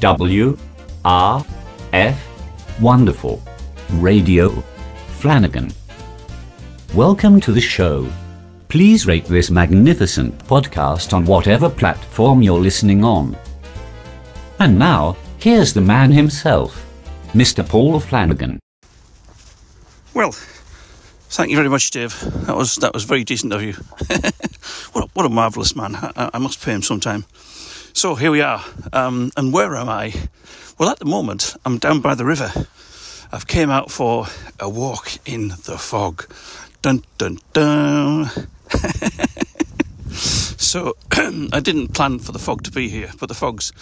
W R F Wonderful Radio Flanagan. Welcome to the show. Please rate this magnificent podcast on whatever platform you're listening on. And now, here's the man himself, Mr. Paul Flanagan. Well, thank you very much, Dave. That was that was very decent of you. what, a, what a marvelous man! I, I, must pay him sometime. So here we are, um, and where am I? Well, at the moment, I'm down by the river. I've came out for a walk in the fog. Dun dun dun. so I didn't plan for the fog to be here, but the fog's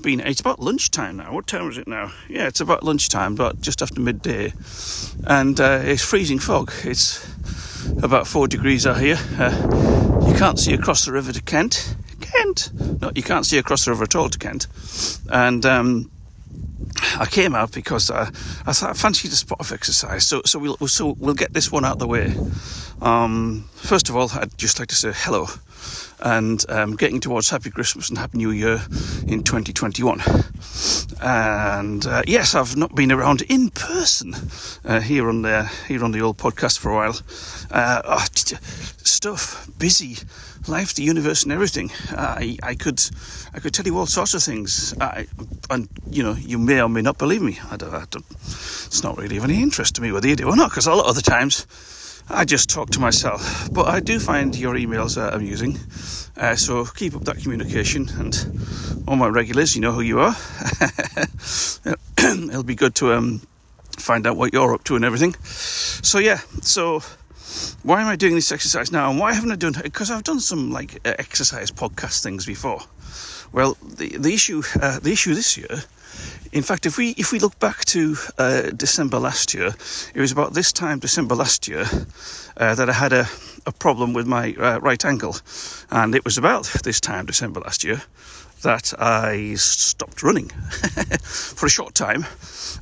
been. It's about lunchtime now. What time is it now? Yeah, it's about lunchtime, about just after midday, and uh, it's freezing fog. It's about four degrees out here. Uh, you can't see across the river to Kent. Kent. No, you can't see across the river at all to Kent, and. Um, I came out because I, I thought I fancied a spot of exercise. So, so we'll so we'll get this one out of the way. Um, first of all, I'd just like to say hello and um, getting towards Happy Christmas and Happy New Year in 2021. And uh, yes, I've not been around in person uh, here on the here on the old podcast for a while. Uh, oh, stuff busy, life, the universe, and everything. I I could I could tell you all sorts of things, I, and you know you may or may not believe me. I don't, I don't, it's not really of any interest to me whether you do or not, because a lot of the times I just talk to myself. But I do find your emails uh, amusing. Uh, so keep up that communication. And all my regulars, you know who you are. It'll be good to um, find out what you're up to and everything. So, yeah, so why am I doing this exercise now? And why haven't I done it? Because I've done some like exercise podcast things before. Well, the, the issue uh, the issue this year in fact, if we if we look back to uh, December last year, it was about this time December last year uh, that I had a, a problem with my uh, right ankle, and it was about this time December last year that I stopped running for a short time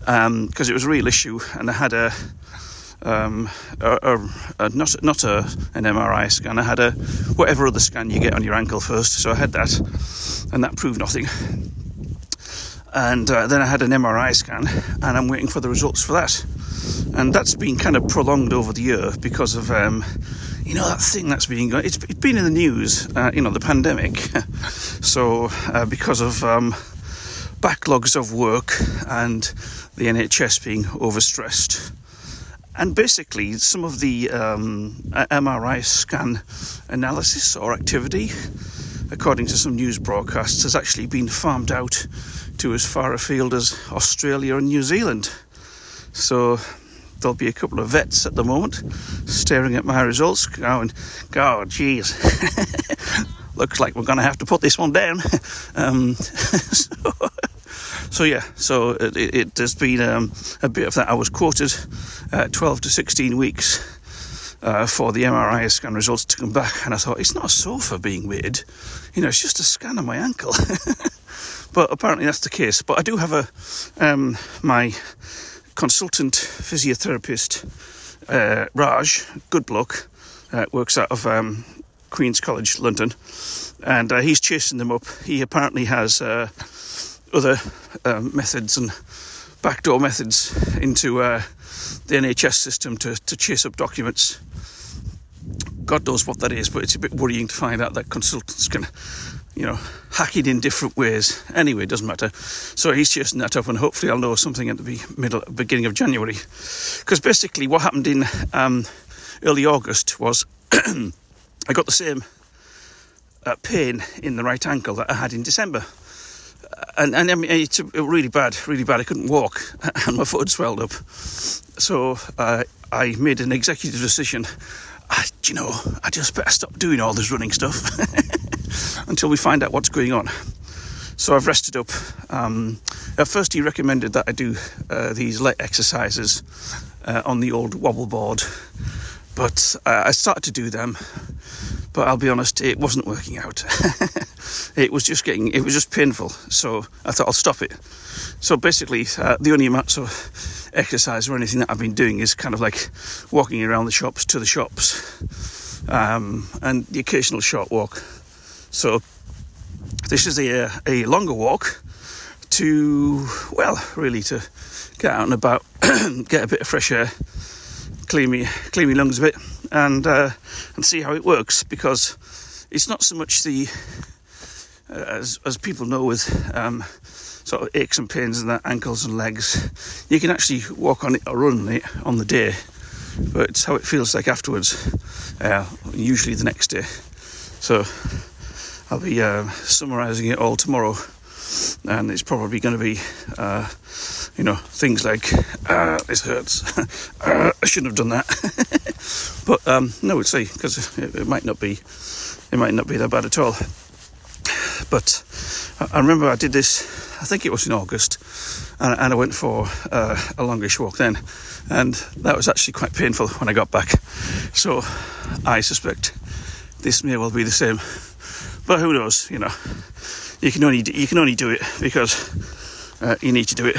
because um, it was a real issue, and I had a. Um, a, a, a, not not a, an MRI scan. I had a whatever other scan you get on your ankle first. So I had that, and that proved nothing and uh, then I had an MRI scan, and I'm waiting for the results for that. And that's been kind of prolonged over the year because of, um, you know, that thing that's been going. It's, it's been in the news, uh, you know, the pandemic. so uh, because of um, backlogs of work and the NHS being overstressed. And basically, some of the um, MRI scan analysis or activity, according to some news broadcasts, has actually been farmed out to as far afield as Australia and New Zealand. So there'll be a couple of vets at the moment staring at my results, going, "God, jeez, looks like we're going to have to put this one down." Um, so, so, yeah, so it, it has been um, a bit of that. I was quoted uh, 12 to 16 weeks. Uh, for the MRI scan results to come back, and I thought it's not a sofa being weird, you know, it's just a scan of my ankle. But apparently that's the case. But I do have a um, my consultant physiotherapist, uh, Raj, good bloke, uh, works out of um, Queen's College, London, and uh, he's chasing them up. He apparently has uh, other um, methods and backdoor methods into uh, the NHS system to, to chase up documents. God knows what that is, but it's a bit worrying to find out that consultants can you know, hack it in different ways. Anyway, it doesn't matter. So he's chasing that up, and hopefully I'll know something at the middle, beginning of January. Because basically, what happened in um, early August was I got the same uh, pain in the right ankle that I had in December. And, and I mean, it's really bad, really bad. I couldn't walk, and my foot swelled up. So uh, I made an executive decision. I, you know, I just better stop doing all this running stuff. until we find out what's going on. So I've rested up. Um, at first, he recommended that I do uh, these leg exercises uh, on the old wobble board, but uh, I started to do them. But I'll be honest, it wasn't working out. it was just getting, it was just painful. So I thought I'll stop it. So basically, uh, the only amounts of exercise or anything that I've been doing is kind of like walking around the shops to the shops, um, and the occasional short walk. So this is a, a longer walk to, well, really to get out and about, get a bit of fresh air, clean me, clean me lungs a bit, and uh, and see how it works because it's not so much the uh, as as people know with um, sort of aches and pains in their ankles and legs, you can actually walk on it or run it on the day, but it's how it feels like afterwards, uh, usually the next day. So I'll be uh, summarising it all tomorrow, and it's probably going to be, uh, you know, things like uh, this hurts. Uh, I shouldn't have done that, but um, no, we'll see because it, it might not be, it might not be that bad at all. But I remember I did this. I think it was in August, and, and I went for uh, a longish walk then, and that was actually quite painful when I got back. So I suspect this may well be the same, but who knows? You know, you can only you can only do it because uh, you need to do it.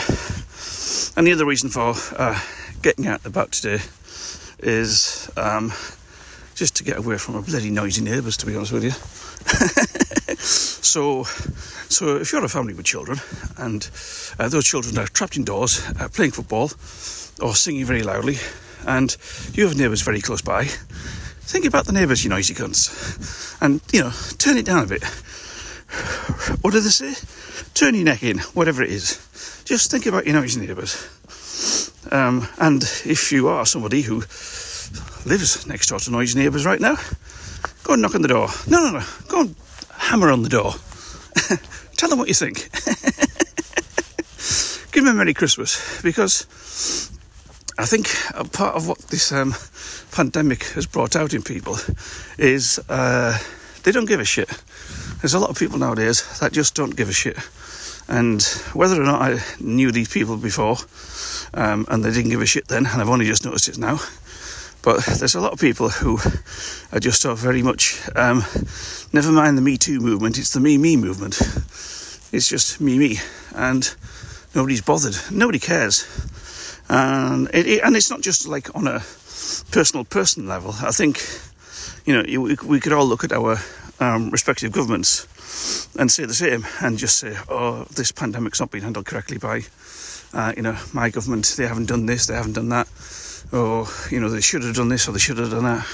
And the other reason for uh, getting out and about today is um, just to get away from a bloody noisy neighbours. To be honest with you. so, so if you're a family with children and uh, those children are trapped indoors uh, playing football or singing very loudly, and you have neighbours very close by, think about the neighbours, you noisy cunts, and you know, turn it down a bit. What do they say? Turn your neck in, whatever it is. Just think about your noisy neighbours. Um, and if you are somebody who lives next door to noisy neighbours right now, go and knock on the door. No, no, no. Go and hammer on the door. Tell them what you think. Give them a Merry Christmas because I think a part of what this um, pandemic has brought out in people is uh, they don't give a shit. There's a lot of people nowadays that just don't give a shit. And whether or not I knew these people before, um, and they didn't give a shit then, and I've only just noticed it now, but there's a lot of people who are just so very much, um, never mind the Me Too movement, it's the Me Me movement. It's just me me, and nobody's bothered. Nobody cares, and it, it, and it's not just like on a personal person level. I think you know we, we could all look at our um, respective governments and say the same, and just say, "Oh, this pandemic's not been handled correctly by." Uh, you know, my government, they haven't done this, they haven't done that or you know they should have done this or they should have done that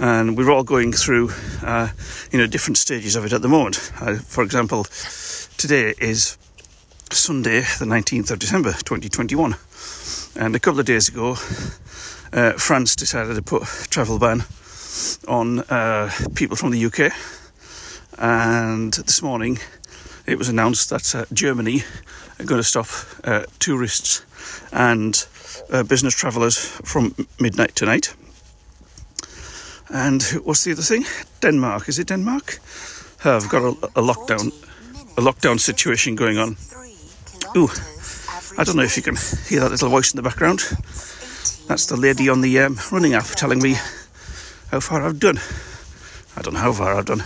and we're all going through uh, you know different stages of it at the moment uh, for example today is sunday the 19th of december 2021 and a couple of days ago uh, france decided to put a travel ban on uh, people from the uk and this morning it was announced that uh, germany are going to stop uh, tourists and uh, business travellers from midnight tonight. And what's the other thing? Denmark. Is it Denmark? I've got a, a lockdown, a lockdown situation going on. Ooh, I don't know if you can hear that little voice in the background. That's the lady on the um, running app telling me how far I've done. I don't know how far I've done,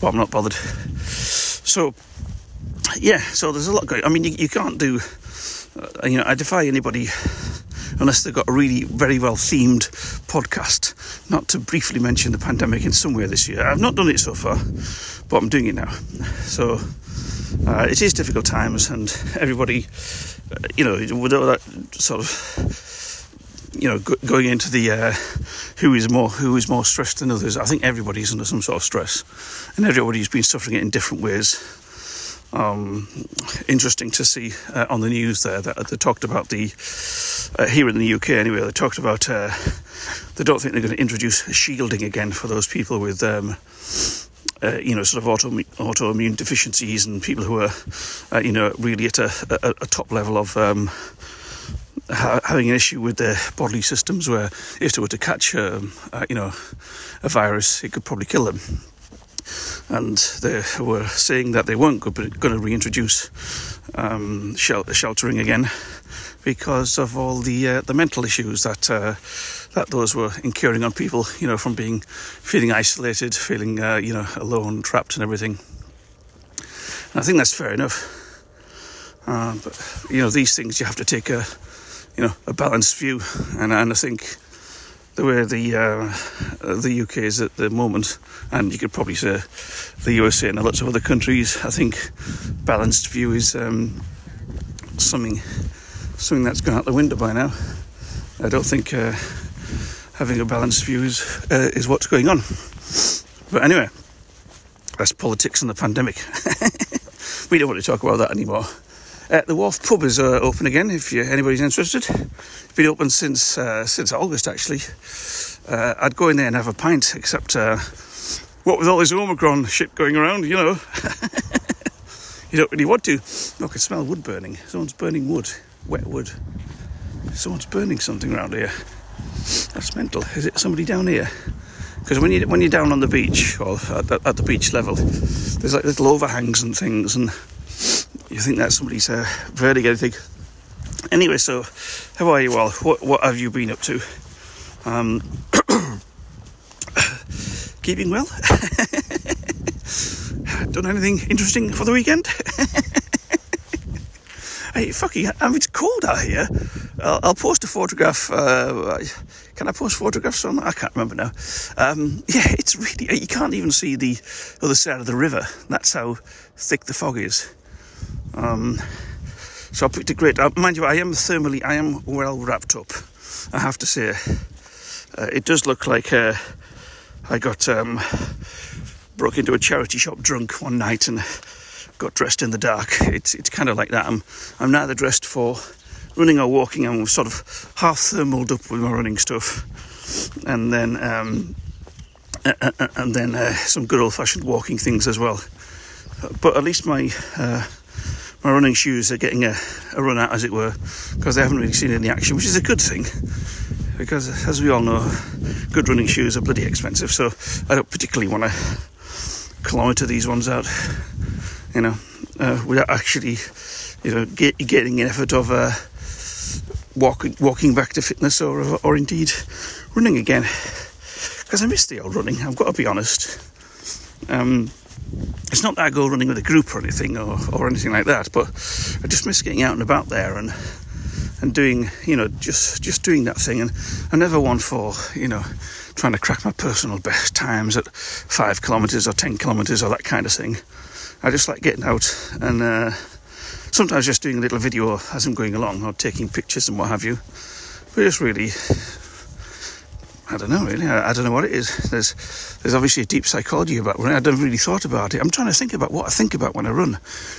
but I'm not bothered. So, yeah, so there's a lot going. I mean, you, you can't do. Uh, you know, I defy anybody unless they've got a really very well themed podcast, not to briefly mention the pandemic in some way this year. I've not done it so far, but I'm doing it now. So uh, it is difficult times, and everybody, uh, you know, with all that sort of, you know, go- going into the uh, who is more who is more stressed than others. I think everybody's under some sort of stress, and everybody's been suffering it in different ways um, interesting to see uh, on the news there that they talked about the uh, here in the UK anyway. They talked about uh, they don't think they're going to introduce shielding again for those people with. Um, uh, you know, sort of auto, autoimmune deficiencies and people who are, uh, you know, really at a, a, a top level of um, ha- having an issue with their bodily systems, where if they were to catch, um, uh, you know, a virus, it could probably kill them and they were saying that they weren't going to reintroduce um, sheltering again because of all the uh, the mental issues that uh, that those were incurring on people, you know, from being feeling isolated, feeling uh, you know alone, trapped, and everything. And I think that's fair enough. Uh, but you know, these things you have to take a you know a balanced view, and, and I think the way the uh, the UK is at the moment, and you could probably say the USA and lots of other countries. I think balanced view is um, something something that's gone out the window by now. I don't think uh, having a balanced view is uh, is what's going on. But anyway, that's politics and the pandemic. we don't want to talk about that anymore. Uh, the Wharf pub is uh, open again. If you, anybody's interested, it's been open since uh, since August actually. Uh, I'd go in there and have a pint, except uh, what with all this Omicron shit going around, you know, you don't really want to. Look, I can smell wood burning. Someone's burning wood, wet wood. Someone's burning something around here. That's mental. Is it somebody down here? Because when you when you're down on the beach or at at the beach level, there's like little overhangs and things, and you think that's somebody's uh, vertigo thing. Anyway, so how are you all? What what have you been up to? Um, keeping well? Done anything interesting for the weekend? hey, fucking, I mean, it's cold out here. I'll, I'll post a photograph. Uh, can I post photographs on? I can't remember now. Um, yeah, it's really, you can't even see the other side of the river. That's how thick the fog is. Um, so I picked a great. Uh, mind you, I am thermally, I am well wrapped up. I have to say, uh, it does look like uh, I got um, broke into a charity shop drunk one night and got dressed in the dark. It's it's kind of like that. I'm I'm neither dressed for running or walking. I'm sort of half thermaled up with my running stuff, and then um, and then uh, some good old fashioned walking things as well. But at least my uh, my running shoes are getting a, a run out, as it were, because they haven't really seen any action, which is a good thing. Because, as we all know, good running shoes are bloody expensive, so I don't particularly want to kilometre these ones out, you know, uh, without actually, you know, get, getting an effort of uh, walking walking back to fitness or or indeed running again. Because I miss the old running. I've got to be honest. Um, it's not that I go running with a group or anything or, or anything like that, but I just miss getting out and about there and and doing you know just just doing that thing. And I'm never one for you know trying to crack my personal best times at five kilometres or ten kilometres or that kind of thing. I just like getting out and uh, sometimes just doing a little video as I'm going along or taking pictures and what have you. But just really I don't know really. I, I, don't know what it is. There's there's obviously a deep psychology about running. I haven't really thought about it. I'm trying to think about what I think about when I run.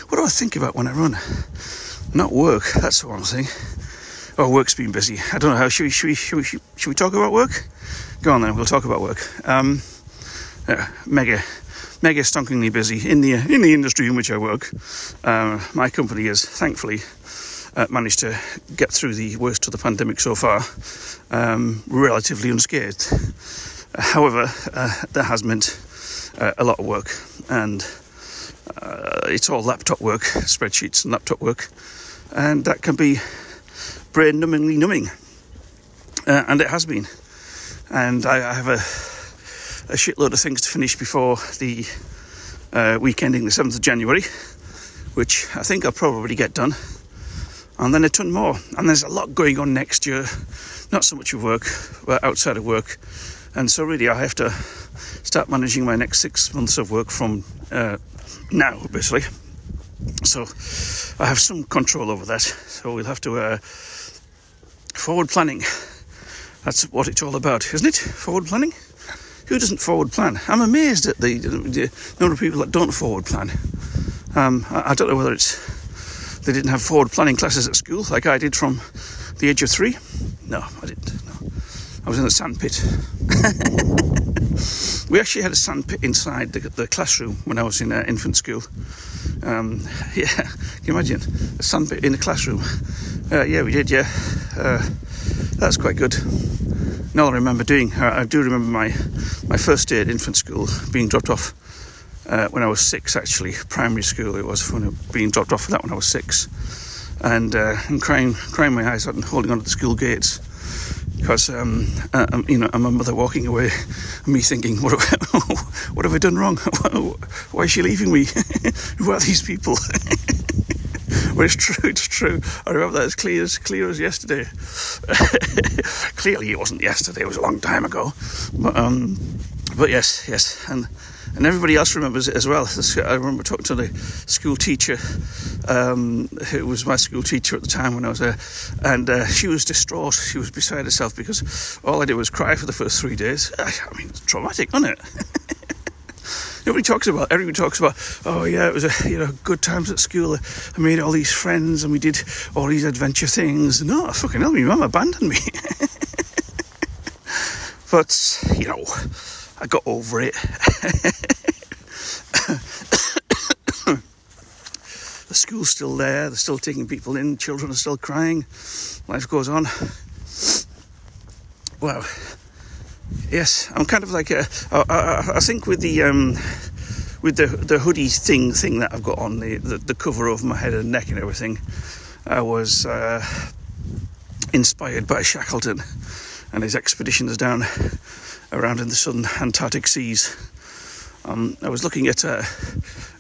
What do I think about when I run? Not work. That's the one thing. Oh, work's been busy. I don't know how. Should we should we should we, should we talk about work? Go on then. We'll talk about work. Um, yeah, mega mega stonkingly busy in the in the industry in which I work. Uh, my company is thankfully uh, managed to get through the worst of the pandemic so far um, relatively unscathed. However, uh, that has meant uh, a lot of work, and uh, it's all laptop work, spreadsheets and laptop work, and that can be brain numbingly numbing, and it has been. And I, I have a, a, shitload of things to finish before the uh, week ending the 7th of January, which I think I'll probably get done and then a ton more. And there's a lot going on next year, not so much of work, but outside of work. And so, really, I have to start managing my next six months of work from uh, now, basically. So, I have some control over that. So, we'll have to uh, forward planning. That's what it's all about, isn't it? Forward planning. Who doesn't forward plan? I'm amazed at the, the number of people that don't forward plan. Um, I, I don't know whether it's they didn't have forward planning classes at school like I did from the age of three. No, I didn't. No. I was in the sandpit. we actually had a sandpit inside the, the classroom when I was in uh, infant school. Um, yeah, can you imagine a sandpit in the classroom? Uh, yeah, we did. Yeah, uh, that's quite good. Now I remember doing. Uh, I do remember my my first day at infant school being dropped off uh, when I was six, actually, primary school it was, when I being dropped off for that when I was six, and, uh, and crying, crying my eyes out and holding onto the school gates because um, uh, um, you know, and my mother walking away, and me thinking, what have, what have I done wrong? Why is she leaving me? Who are these people? well, it's true. It's true. I remember that as clear as clear as yesterday. Clearly, it wasn't yesterday. It was a long time ago. But um, but yes, yes, and and everybody else remembers it as well. I remember talking to the school teacher, um, who was my school teacher at the time when I was there, and uh, she was distraught. She was beside herself because all I did was cry for the first three days. I, mean, it's traumatic, isn't it? Nobody talks about. Everybody talks about. Oh yeah, it was a you know good times at school. I made all these friends and we did all these adventure things. No, I fucking hell, my mum abandoned me. but you know, I got over it. the school's still there. They're still taking people in. Children are still crying. Life goes on. Well, yes, I'm kind of like a, I, I, I think with the um, with the the hoodie thing thing that I've got on the, the, the cover over my head and neck and everything, I was uh, inspired by Shackleton and his expeditions down around in the southern Antarctic seas. Um, I was looking at uh,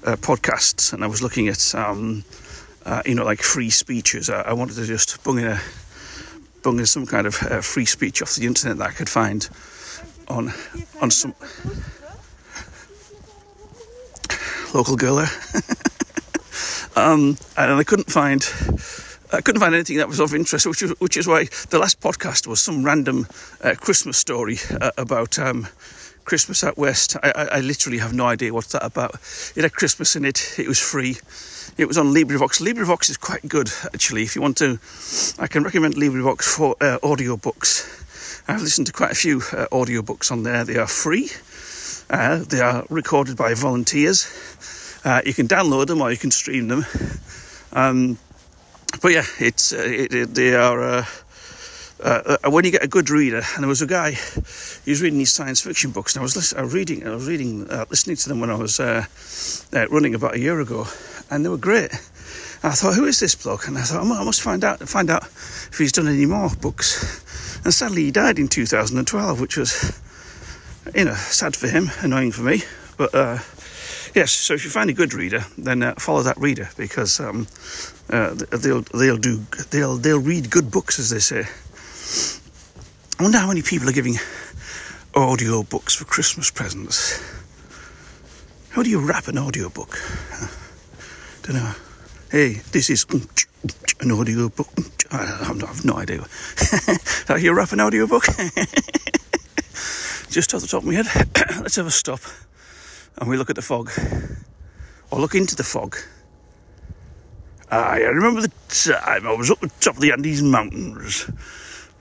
uh, podcasts and I was looking at um, uh, you know like free speeches. I, I, wanted to just bung in a bung in some kind of uh, free speech off the internet that I could find on on some local girl um, and I couldn't find I couldn't find anything that was of interest, which is, which is why the last podcast was some random uh, Christmas story uh, about um, Christmas out west. I, I, I, literally have no idea what's that about. It had Christmas in it. It was free. It was on LibriVox. LibriVox is quite good, actually. If you want to, I can recommend LibriVox for uh, audiobooks. I've listened to quite a few uh, audiobooks on there. They are free. Uh, they are recorded by volunteers. Uh, you can download them or you can stream them. Um, but yeah, it's uh, it, it, they are. Uh, uh, uh, when you get a good reader, and there was a guy, he was reading these science fiction books, and I was, listening, I was reading, I was reading, uh, listening to them when I was uh, running about a year ago, and they were great. And I thought, who is this bloke? And I thought, I must find out, find out if he's done any more books. And sadly, he died in 2012, which was, you know, sad for him, annoying for me, but yes, so if you find a good reader, then follow that reader because um, uh, they'll they'll do they'll they'll read good books, as they say. I wonder how many people are giving audio books for Christmas presents. How do you wrap an audio book? Don't know. Hey, this is an audio book. I have no idea. how you wrap an audio book? Just off the top of my head. Let's have a stop and we look at the fog or look into the fog. I remember the time I was up the top of the Andes Mountains.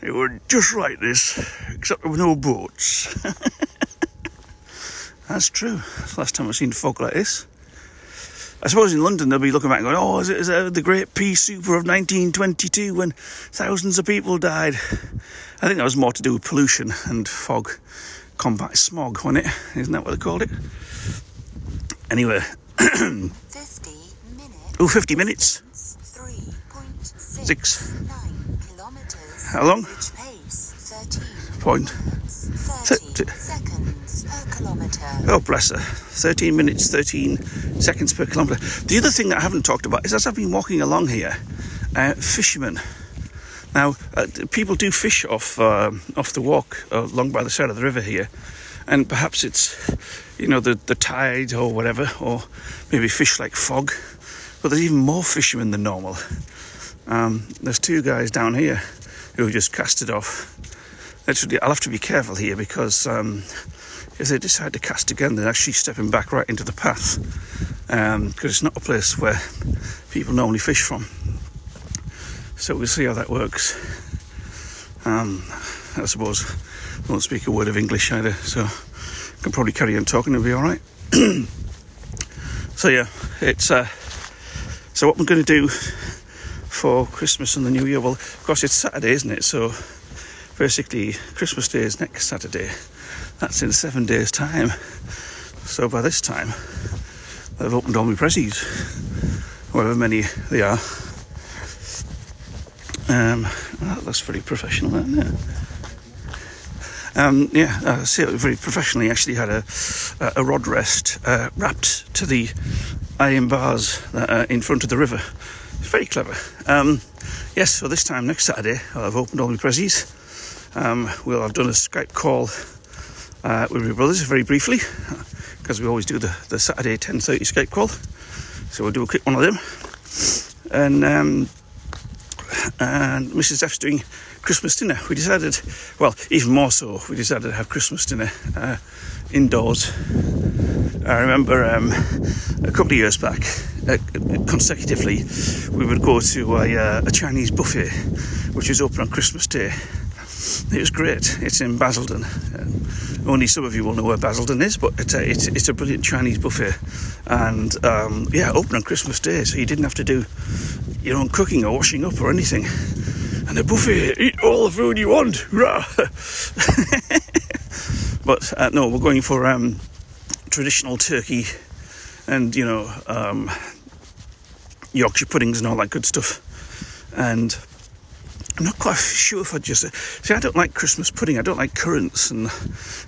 They were just like this, except with no boats. That's true. That's the last time I've seen fog like this. I suppose in London they'll be looking back and going, oh, is it, is it the great pea souper of 1922 when thousands of people died? I think that was more to do with pollution and fog combat smog, wasn't it? Isn't that what they called it? Anyway. 50 minutes. Oh, 50 minutes. 3.6. How long? Point. 30 seconds per kilometre. Oh, bless her. 13 minutes, 13 seconds per kilometre. The other thing that I haven't talked about is as I've been walking along here, uh, fishermen now, uh, people do fish off uh, off the walk along by the side of the river here, and perhaps it's you know the the tide or whatever, or maybe fish like fog. But there's even more fishermen than normal. Um, there's two guys down here who have just cast it off. Actually, I'll have to be careful here because um, if they decide to cast again, they're actually stepping back right into the path because um, it's not a place where people normally fish from. So we'll see how that works. Um, I suppose I won't speak a word of English either, so I can probably carry on talking. It'll be all right. so yeah, it's uh, so what I'm going to do for Christmas and the New Year. Well, of course it's Saturday, isn't it? So basically, Christmas Day is next Saturday. That's in seven days' time. So by this time, I've opened all my presents, however many they are. Um, well, that's very professional, isn't it? Um, yeah, uh, see, very professionally. Actually, had a a rod rest uh, wrapped to the iron bars that uh, in front of the river, It's very clever. Um, yes, so this time next Saturday, I've opened all my prezzies. Um, we'll have done a Skype call uh, with my brothers very briefly because we always do the, the Saturday 10:30 Skype call. So we'll do a quick one of them. And um, and Mrs. F's doing Christmas dinner. We decided, well, even more so, we decided to have Christmas dinner uh, indoors. I remember um, a couple of years back, uh, consecutively, we would go to a, uh, a Chinese buffet, which was open on Christmas Day. It was great. It's in Basildon. Um, only some of you will know where Basildon is, but it's a, it's, it's a brilliant Chinese buffet. And um, yeah, open on Christmas Day, so you didn't have to do your own cooking or washing up or anything. And the buffet, eat all the food you want. But uh, no, we're going for um, traditional turkey and, you know, um, Yorkshire puddings and all that good stuff. And I'm not quite sure if I just see. I don't like Christmas pudding. I don't like currants and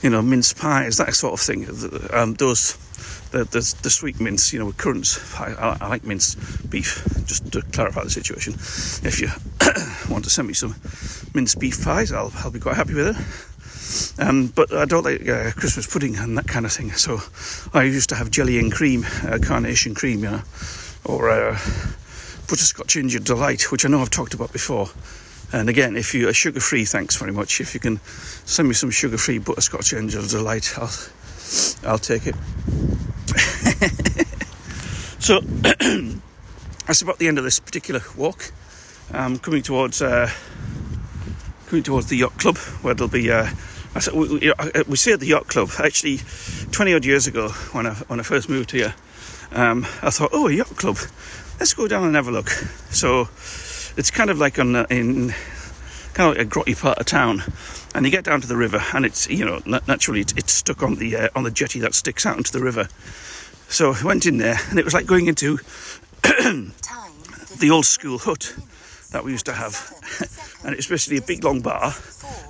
you know mince pies, that sort of thing. Um, those the, the, the sweet mince, you know, with currants. I, I, like mince beef. Just to clarify the situation, if you want to send me some mince beef pies, I'll I'll be quite happy with it. Um, but I don't like uh, Christmas pudding and that kind of thing. So I used to have jelly and cream, uh, carnation cream, you know, or uh, butterscotch ginger delight, which I know I've talked about before. And again, if you are sugar free, thanks very much. If you can send me some sugar free butterscotch ginger delight, I'll I'll take it. so that's about the end of this particular walk. I'm coming towards uh, coming towards the yacht club where there'll be. Uh, we, we say at the yacht club. Actually, 20 odd years ago, when I when I first moved here, um, I thought, oh, a yacht club. Let's go down and have a look. So it's kind of like on in kind of like a grotty part of town, and you get down to the river, and it's you know naturally it's, it's stuck on the uh, on the jetty that sticks out into the river. So I went in there, and it was like going into the old school hut that we used to have, and it's basically a big long bar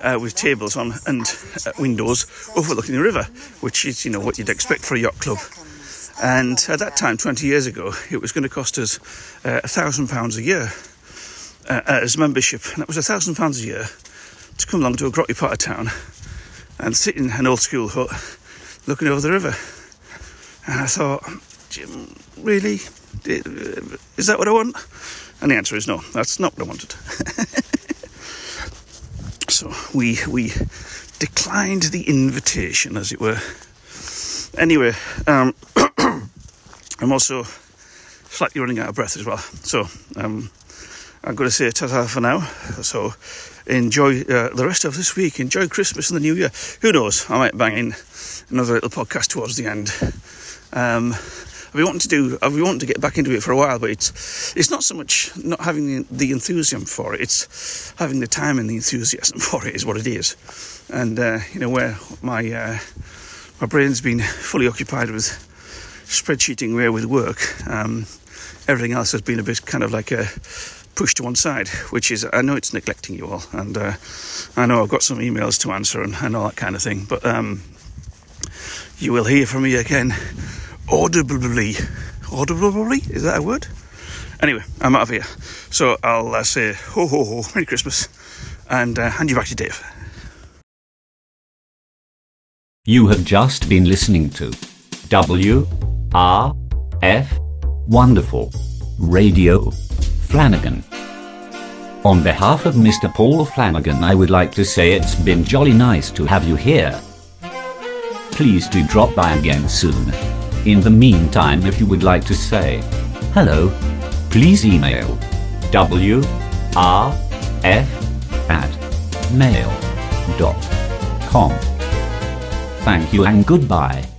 uh, with tables on and uh, windows overlooking the river, which is you know what you'd expect for a yacht club. And at that time, 20 years ago, it was going to cost us uh, a thousand pounds a year uh, as membership, and that was a thousand pounds a year to come along to a grotty part of town and sit in an old school hut looking over the river. And I thought, Jim, really? Is that what I want? And the answer is no, that's not what I wanted. so we we declined the invitation, as it were. Anyway, um, I'm also slightly running out of breath as well. So um, I'm going to say ta-ta for now. So enjoy uh, the rest of this week. Enjoy Christmas and the New Year. Who knows? I might bang in another little podcast towards the end. Um, I've been wanting to do. I've been wanting to get back into it for a while, but it's it's not so much not having the, the enthusiasm for it. It's having the time and the enthusiasm for it is what it is. And uh, you know where my uh, my brain's been fully occupied with spreadsheeting, where with work. Um, everything else has been a bit kind of like a pushed to one side, which is, I know it's neglecting you all, and uh, I know I've got some emails to answer and, and all that kind of thing, but um, you will hear from me again audibly. Audibly? Is that a word? Anyway, I'm out of here. So I'll uh, say ho ho ho, Merry Christmas, and uh, hand you back to Dave. You have just been listening to W R F Wonderful Radio Flanagan. On behalf of Mr. Paul Flanagan, I would like to say it's been jolly nice to have you here. Please do drop by again soon. In the meantime, if you would like to say hello, please email wrf at mail.com. Thank you and goodbye.